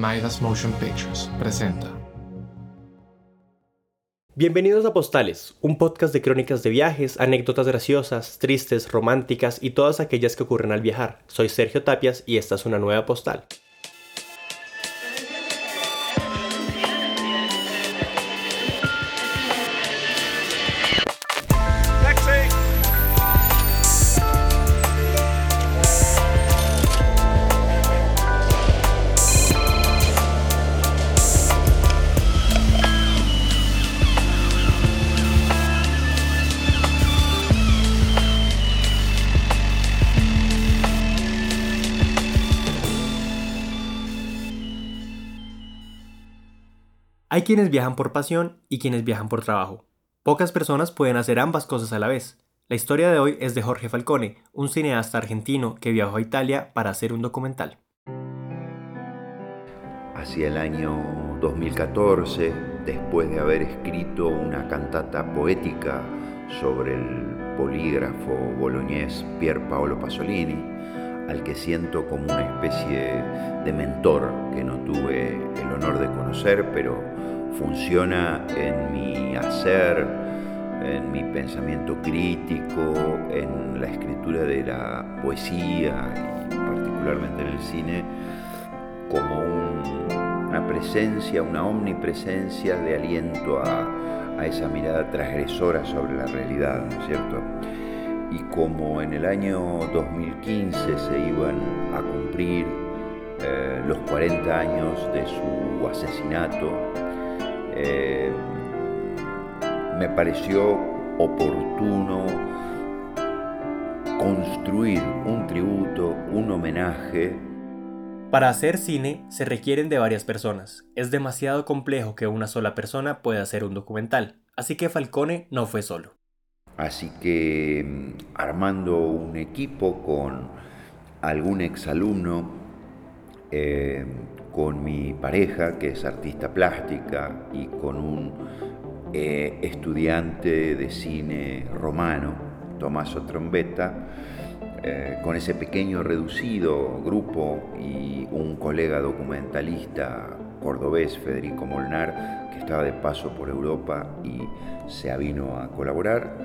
Midas Motion Pictures presenta. Bienvenidos a Postales, un podcast de crónicas de viajes, anécdotas graciosas, tristes, románticas y todas aquellas que ocurren al viajar. Soy Sergio Tapias y esta es una nueva postal. Hay quienes viajan por pasión y quienes viajan por trabajo. Pocas personas pueden hacer ambas cosas a la vez. La historia de hoy es de Jorge Falcone, un cineasta argentino que viajó a Italia para hacer un documental. Hacia el año 2014, después de haber escrito una cantata poética sobre el polígrafo boloñés Pier Paolo Pasolini, al que siento como una especie de mentor que no tuve el honor de conocer, pero funciona en mi hacer, en mi pensamiento crítico, en la escritura de la poesía y particularmente en el cine, como una presencia, una omnipresencia de aliento a, esa mirada transgresora sobre la realidad, ¿no es cierto? y como en el año 2015 se iban a cumplir eh, los 40 años de su asesinato, eh, me pareció oportuno construir un tributo, un homenaje. Para hacer cine se requieren de varias personas. Es demasiado complejo que una sola persona pueda hacer un documental, así que Falcone no fue solo. Así que mm, armando un equipo con algún exalumno, eh, con mi pareja que es artista plástica y con un eh, estudiante de cine romano, Tommaso Trombetta, eh, con ese pequeño reducido grupo y un colega documentalista cordobés, Federico Molnar, que estaba de paso por Europa y se avino a colaborar.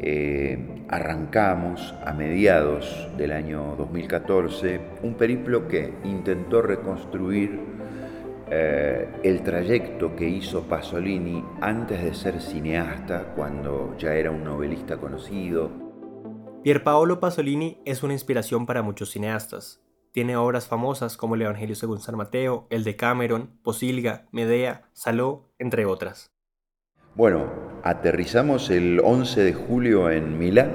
Eh, arrancamos a mediados del año 2014 un periplo que intentó reconstruir eh, el trayecto que hizo Pasolini antes de ser cineasta, cuando ya era un novelista conocido. Pierpaolo Pasolini es una inspiración para muchos cineastas. Tiene obras famosas como El Evangelio según San Mateo, El de Cameron, Posilga, Medea, Saló, entre otras. Bueno, aterrizamos el 11 de julio en Milán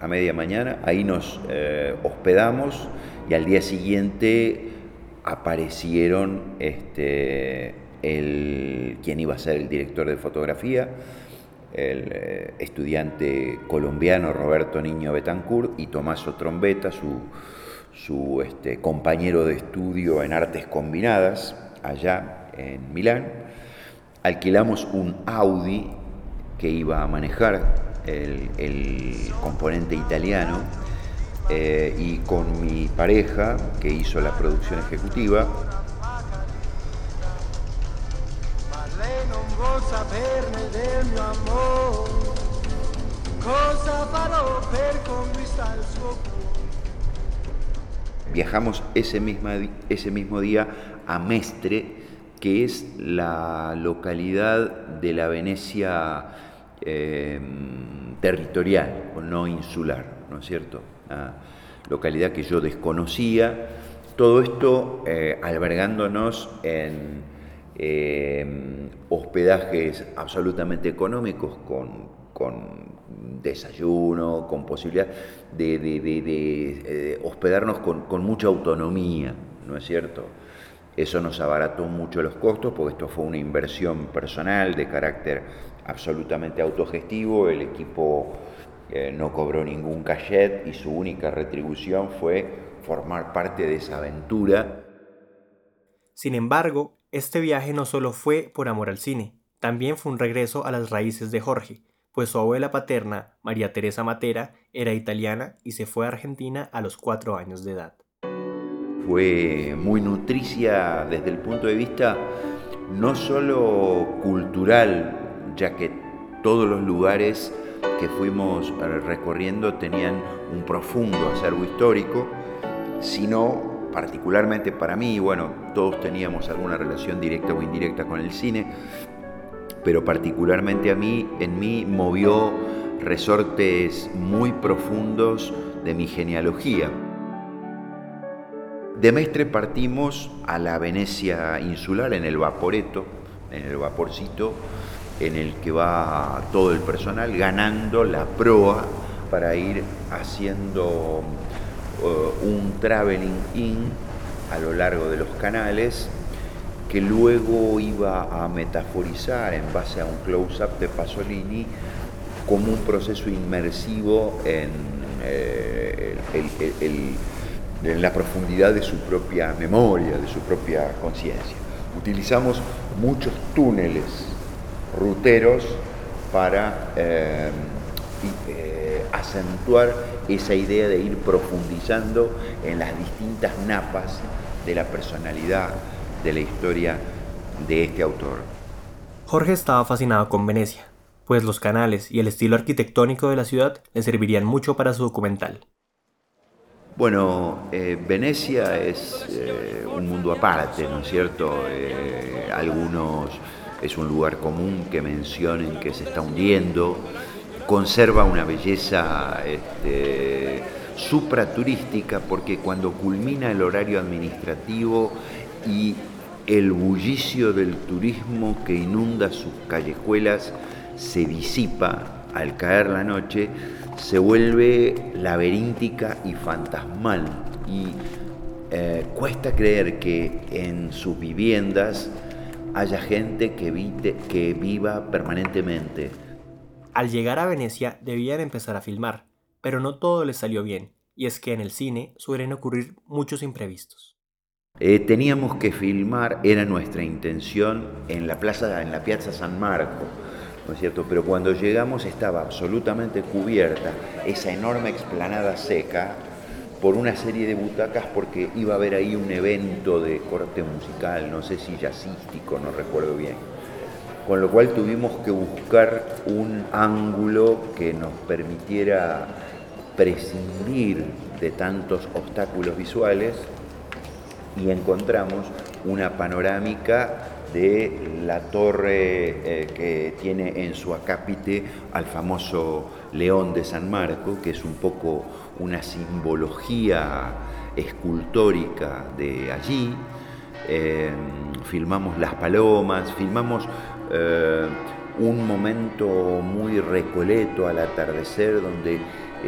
a media mañana, ahí nos eh, hospedamos y al día siguiente aparecieron este, el, quien iba a ser el director de fotografía, el eh, estudiante colombiano Roberto Niño Betancourt y Tomaso Trombetta, su su este, compañero de estudio en artes combinadas allá en Milán. Alquilamos un Audi que iba a manejar el, componente italiano eh, y con mi pareja que hizo la producción ejecutiva. Viajamos ese, ese mismo día a Mestre, que es la localidad de la Venecia em, territorial, o no insular, ¿no es cierto? Localidad que yo desconocía. Todo esto eh, albergándonos en em, hospedajes absolutamente económicos con con desayuno, con posibilidad de, eh, hospedarnos con, mucha autonomía, ¿no es cierto? Eso nos abarató mucho los costos porque esto fue una inversión personal de carácter absolutamente autogestivo, el equipo eh, no cobró ningún cachet y su única retribución fue formar parte de esa aventura. Sin embargo, este viaje no solo fue por amor al cine, también fue un regreso a las raíces de Jorge, pues su abuela paterna, María Teresa Matera, era italiana y se fue a Argentina a los cuatro años de edad. Fue muy nutricia desde el punto de vista no solo cultural, ya que todos los lugares que fuimos recorriendo tenían un profundo acervo histórico, sino particularmente para mí, bueno, todos teníamos alguna relación directa o indirecta con el cine, pero particularmente a mí, en mí movió resortes muy profundos de mi genealogía. De Mestre partimos a la Venecia insular en el Vaporeto, en el vaporcito, en el que va todo el personal ganando la proa para ir haciendo uh, un traveling in a lo largo de los canales que luego iba a metaforizar en base a un close-up de Pasolini como un proceso inmersivo en, eh, en la profundidad de su propia memoria, de su propia conciencia. Utilizamos muchos túneles ruteros para eh, eh, acentuar esa idea de ir profundizando en las distintas napas de la personalidad de la historia de este autor. Jorge estaba fascinado con Venecia, pues los canales y el estilo arquitectónico de la ciudad le servirían mucho para su documental. Bueno, eh, Venecia es un mundo aparte, ¿no es cierto? algunos es un lugar común que mencionen que se está hundiendo, conserva una belleza este, supraturística porque cuando culmina el horario administrativo y el bullicio del turismo que inunda sus callejuelas se disipa al caer la noche, se vuelve laberíntica y fantasmal y eh, cuesta creer que en sus viviendas haya gente que, que viva permanentemente. Al llegar a Venecia debían empezar a filmar, pero no todo les salió bien, y es que en el cine suelen ocurrir muchos imprevistos. Eh, teníamos que filmar, era nuestra intención, en la plaza, en la Piazza San Marco, ¿no es cierto? Pero cuando llegamos estaba absolutamente cubierta esa enorme explanada seca por una serie de butacas porque iba a haber ahí un evento de corte musical, no sé si jazzístico, no recuerdo bien. Con lo cual tuvimos que buscar un ángulo que nos permitiera prescindir de tantos obstáculos visuales y encontramos una panorámica de la torre eh, que tiene en su acápite al famoso León de San Marco, que es un poco una simbología escultórica de allí. Em, filmamos las palomas, filmamos eh, un momento muy recoleto al atardecer donde eh,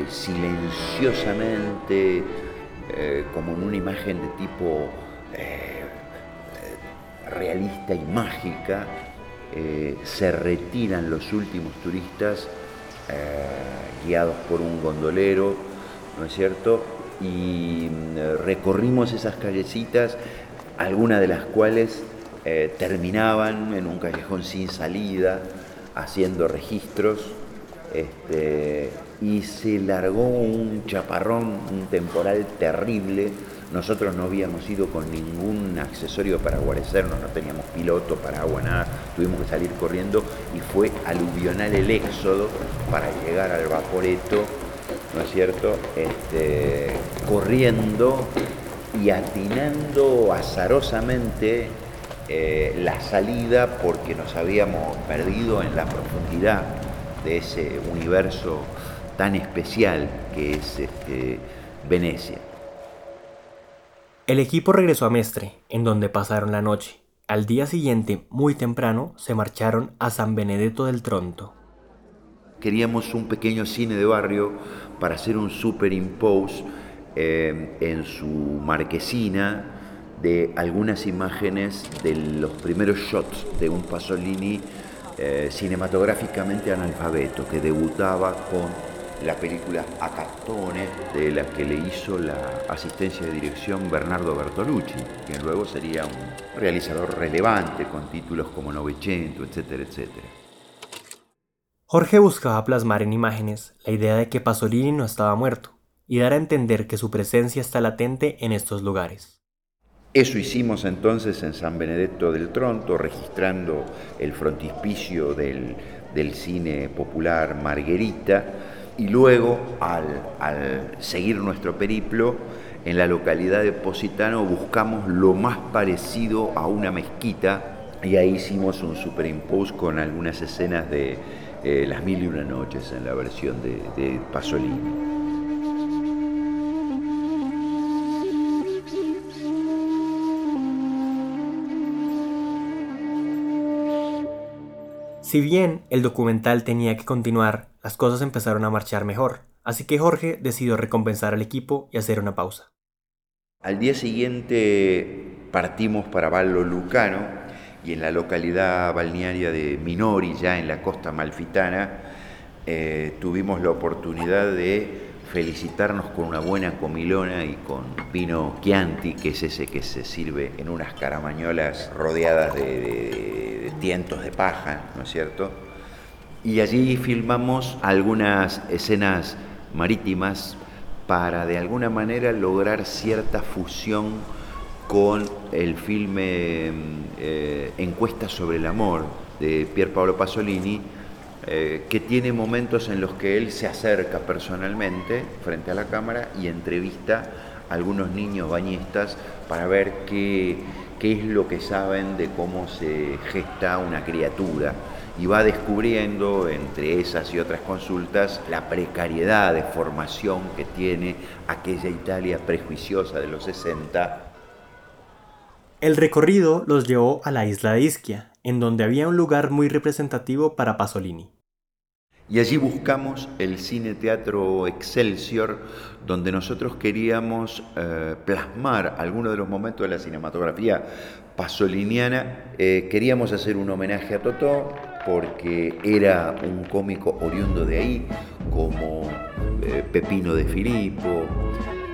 silenciosamente, como en una imagen de tipo realista y mágica, eh, se retiran los últimos turistas eh, guiados por un gondolero, ¿no es cierto? Y mm, recorrimos esas callecitas, algunas de las cuales eh, terminaban en un callejón sin salida, haciendo registros, este, y se largó un chaparrón, un temporal terrible, nosotros no habíamos ido con ningún accesorio para guarecernos, no teníamos piloto, para agua, nada. Tuvimos que salir corriendo y fue aluvional el éxodo para llegar al Vaporeto, ¿no es cierto? Este, corriendo y atinando azarosamente eh, la salida porque nos habíamos perdido en la profundidad de ese universo tan especial que es este, Venecia. El equipo regresó a Mestre, en donde pasaron la noche. Al día siguiente, muy temprano, se marcharon a San Benedetto del Tronto. Queríamos un pequeño cine de barrio para hacer un superimpose eh, en su marquesina de algunas imágenes de los primeros shots de un Pasolini eh, cinematográficamente analfabeto que debutaba con la película Acatone, de la que le hizo la asistencia de dirección Bernardo Bertolucci, que luego sería un realizador relevante con títulos como Novecento, etcétera, etcétera. Jorge buscaba plasmar en imágenes la idea de que Pasolini no estaba muerto y dar a entender que su presencia está latente en estos lugares. Eso hicimos entonces en San Benedetto del Tronto, registrando el frontispicio del, cine popular Marguerita, y luego al, seguir nuestro periplo, en la localidad de Positano buscamos lo más parecido a una mezquita y ahí hicimos un superimpose con algunas escenas de eh, Las Mil y Una Noches en la versión de Pasolini. Si bien el documental tenía que continuar, las cosas empezaron a marchar mejor, así que Jorge decidió recompensar al equipo y hacer una pausa. Al día siguiente partimos para Vallo Lucano, y en la localidad balnearia de Minori, ya en la costa malfitana, eh, tuvimos la oportunidad de felicitarnos con una buena comilona y con vino Chianti, que es ese que se sirve en unas caramañolas rodeadas de, tientos de paja, ¿no es cierto? Y allí filmamos algunas escenas marítimas para de alguna manera lograr cierta fusión con el filme eh, Encuesta sobre el amor de Pier Paolo Pasolini, eh, que tiene momentos en los que él se acerca personalmente frente a la cámara y entrevista a algunos niños bañistas para ver qué es lo que saben de cómo se gesta una criatura y va descubriendo entre esas y otras consultas la precariedad de formación que tiene aquella Italia prejuiciosa de los 60 el recorrido los llevó a la isla de Ischia, en donde había un lugar muy representativo para Pasolini. Y allí buscamos el cine teatro Excelsior, donde nosotros queríamos eh, plasmar algunos de los momentos de la cinematografía pasoliniana. Eh, queríamos hacer un homenaje a Totó, porque era un cómico oriundo de ahí, como eh, Pepino de Filippo,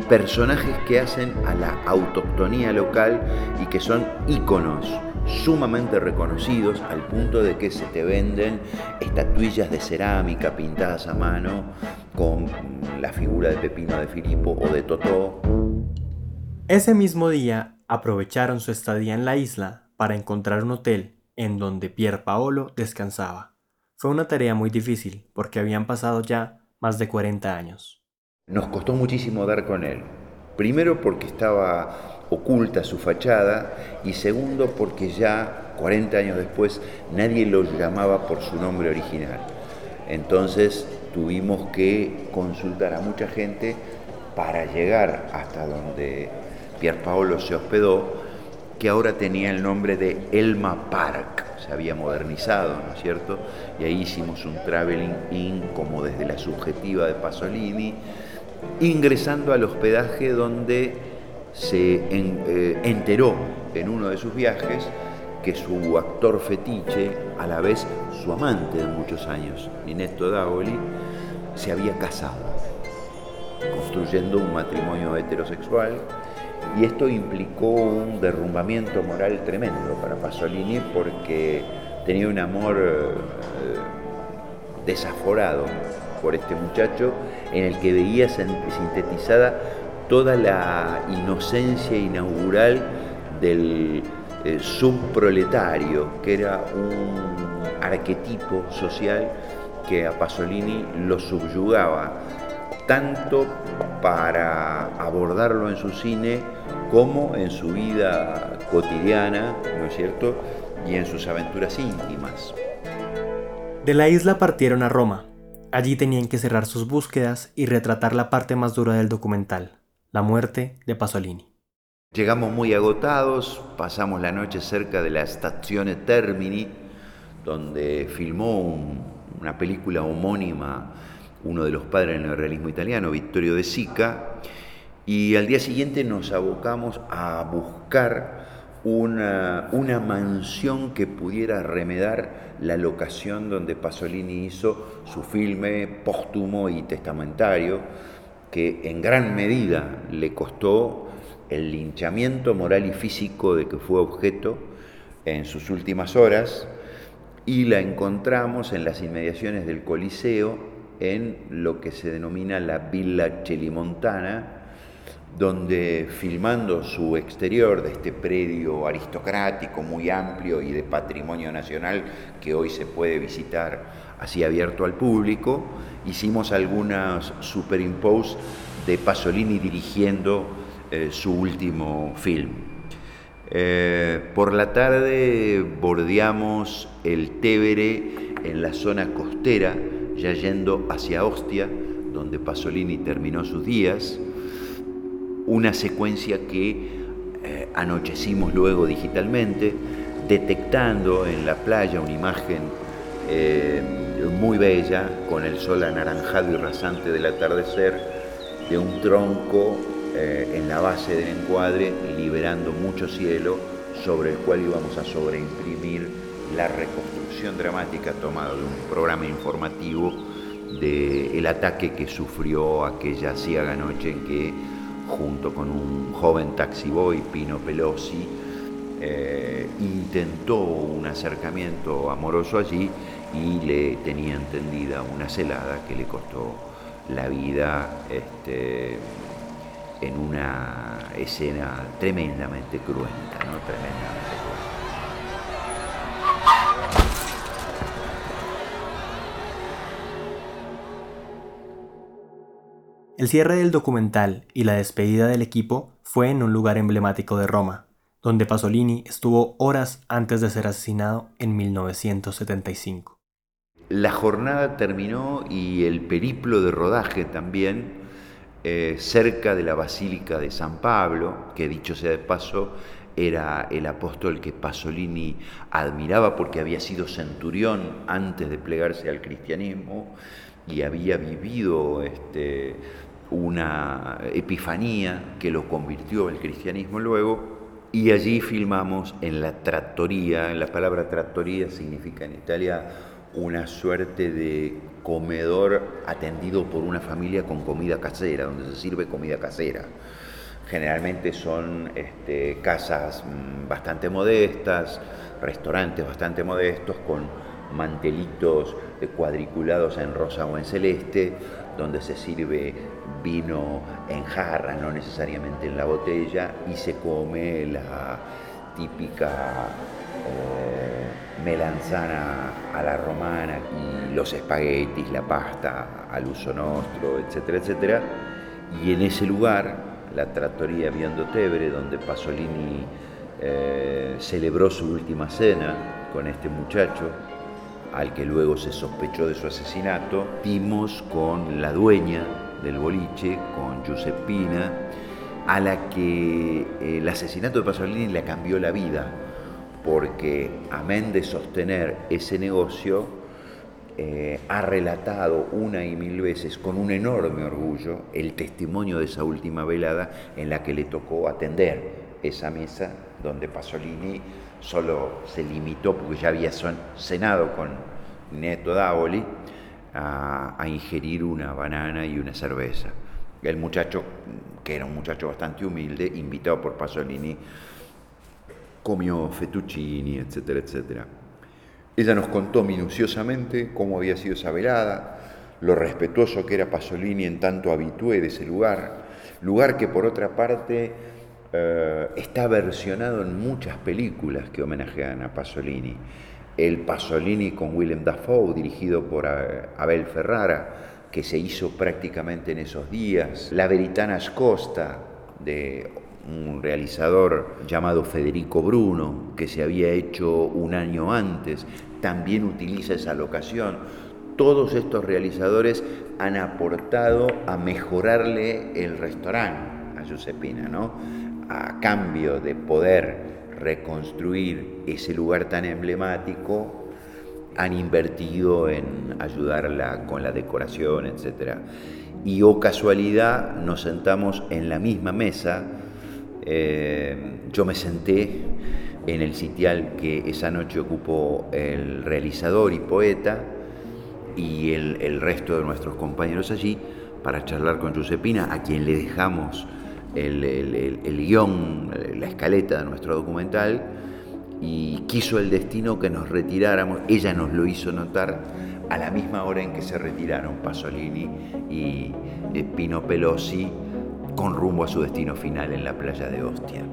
personajes que hacen a la autoctonía local y que son íconos sumamente reconocidos al punto de que se te venden estatuillas de cerámica pintadas a mano con la figura de Pepino de Filipo o de Totó. Ese mismo día aprovecharon su estadía en la isla para encontrar un hotel en donde Pier Paolo descansaba. Fue una tarea muy difícil porque habían pasado ya más de 40 años. Nos costó muchísimo dar con él. Primero porque estaba oculta su fachada y segundo porque ya 40 años después nadie lo llamaba por su nombre original. Entonces tuvimos que consultar a mucha gente para llegar hasta donde Pierpaolo se hospedó, que ahora tenía el nombre de Elma Park, se había modernizado, ¿no es cierto? Y ahí hicimos un traveling in como desde la subjetiva de Pasolini, ingresando al hospedaje donde se eh, enteró en uno de sus viajes que su actor fetiche, a la vez su amante de muchos años, Nineto Davoli, se había casado, construyendo un matrimonio heterosexual, y esto implicó un derrumbamiento moral tremendo para Pasolini porque tenía un amor eh, desaforado por este muchacho en el que veía sintetizada toda la inocencia inaugural del eh, subproletario, que era un arquetipo social que a Pasolini lo subyugaba, tanto para abordarlo en su cine como en su vida cotidiana, ¿no es cierto?, y en sus aventuras íntimas. De la isla partieron a Roma, Allí tenían que cerrar sus búsquedas y retratar la parte más dura del documental, la muerte de Pasolini. Llegamos muy agotados, pasamos la noche cerca de la estazione Termini, donde filmó una película homónima uno de los padres del realismo italiano, Vittorio De Sica, y al día siguiente nos abocamos a buscar una, una mansión que pudiera remedar la locación donde Pasolini hizo su filme póstumo y testamentario, que en gran medida le costó el linchamiento moral y físico de que fue objeto en sus últimas horas, y la encontramos en las inmediaciones del Coliseo, en lo que se denomina la Villa Celimontana, donde filmando su exterior de este predio aristocrático muy amplio y de patrimonio nacional que hoy se puede visitar así abierto al público, hicimos algunas superimpose de Pasolini dirigiendo eh, su último film. Eh, por la tarde bordeamos el Tevere en la zona costera, ya yendo hacia Ostia, donde Pasolini terminó sus días una secuencia que eh, anochecimos luego digitalmente, detectando en la playa una imagen eh, muy bella, con el sol anaranjado y rasante del atardecer, de un tronco eh, en la base del encuadre, liberando mucho cielo, sobre el cual íbamos a sobreimprimir la reconstrucción dramática tomada de un programa informativo del ataque que sufrió aquella ciega noche en que junto con un joven taxiboy, Pino Pelosi, eh, intentó un acercamiento amoroso allí y le tenía entendida una celada que le costó la vida este, en una escena tremendamente cruenta, ¿no? Tremendamente El cierre del documental y la despedida del equipo fue en un lugar emblemático de Roma, donde Pasolini estuvo horas antes de ser asesinado en 1975. La jornada terminó y el periplo de rodaje también eh, cerca de la Basílica de San Pablo, que dicho sea de paso, era el apóstol que Pasolini admiraba porque había sido centurión antes de plegarse al cristianismo y había vivido este, una epifanía que lo convirtió el cristianismo luego, y allí filmamos en la trattoria, la palabra trattoria significa en Italia una suerte de comedor atendido por una familia con comida casera, donde se sirve comida casera. Generalmente son este, casas mm, bastante modestas, restaurantes bastante modestos, con mantelitos cuadriculados en rosa o en celeste, donde se sirve vino en jarra, no necesariamente en la botella, y se come la típica eh, melanzana a la romana y los espaguetis, la pasta al uso nostro, etcétera, etcétera. Y en ese lugar, la trattoria Viando Tebre, donde Pasolini eh, celebró su última cena con este muchacho, al que luego se sospechó de su asesinato, dimos con la dueña del boliche, con Giuseppina, a la que eh, el asesinato de Pasolini le cambió la vida, porque amén de sostener ese negocio, eh, ha relatado una y mil veces con un enorme orgullo el testimonio de esa última velada en la que le tocó atender esa mesa donde Pasolini solo se limitó, porque ya había cenado con Neto Davoli, a, ingerir una banana y una cerveza. El muchacho, que era un muchacho bastante humilde, invitado por Pasolini, comió fettuccini, etcétera, etcétera. Ella nos contó minuciosamente cómo había sido esa velada, lo respetuoso que era Pasolini en tanto habitué de ese lugar, lugar que por otra parte eh, está versionado en muchas películas que homenajean a Pasolini el Pasolini con Willem Dafoe, dirigido por eh, Abel Ferrara, que se hizo prácticamente en esos días, La Veritana Scosta, de un realizador llamado Federico Bruno, que se había hecho un año antes, también utiliza esa locación. Todos estos realizadores han aportado a mejorarle el restaurante a Giuseppina, ¿no? A cambio de poder reconstruir ese lugar tan emblemático, han invertido en ayudarla con la decoración, etc. Y o oh casualidad nos sentamos en la misma mesa, eh, yo me senté en el sitial que esa noche ocupó el realizador y poeta y el, resto de nuestros compañeros allí para charlar con Giuseppina, a quien le dejamos el, guion, la escaleta de nuestro documental y quiso el destino que nos retiráramos. Ella nos lo hizo notar a la misma hora en que se retiraron Pasolini y eh, Pino Pelosi con rumbo a su destino final en la playa de Ostia.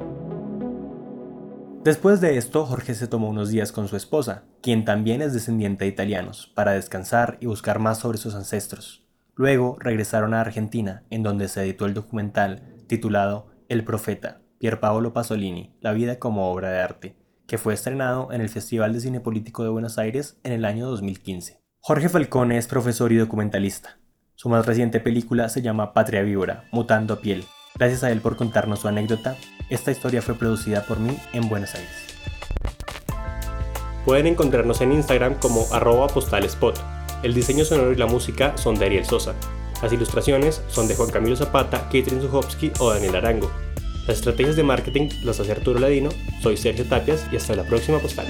Después de esto, Jorge se tomó unos días con su esposa, quien también es descendiente de italianos, para descansar y buscar más sobre sus ancestros. Luego regresaron a Argentina, en donde se editó el documental titulado El Profeta, Pierpaolo Pasolini, La vida como obra de arte, que fue estrenado en el Festival de Cine Político de Buenos Aires en el año 2015. Jorge Falcone es profesor y documentalista. Su más reciente película se llama Patria Víbora, Mutando a Piel. Gracias a él por contarnos su anécdota. Esta historia fue producida por mí en Buenos Aires. Pueden encontrarnos en Instagram como arroba postalespot. El diseño sonoro y la música son de Ariel Sosa. Las ilustraciones son de Juan Camilo Zapata, Katrin Zuchowski o Daniel Arango. Las estrategias de marketing las hace Arturo Ladino. Soy Sergio Tapias y hasta la próxima postal.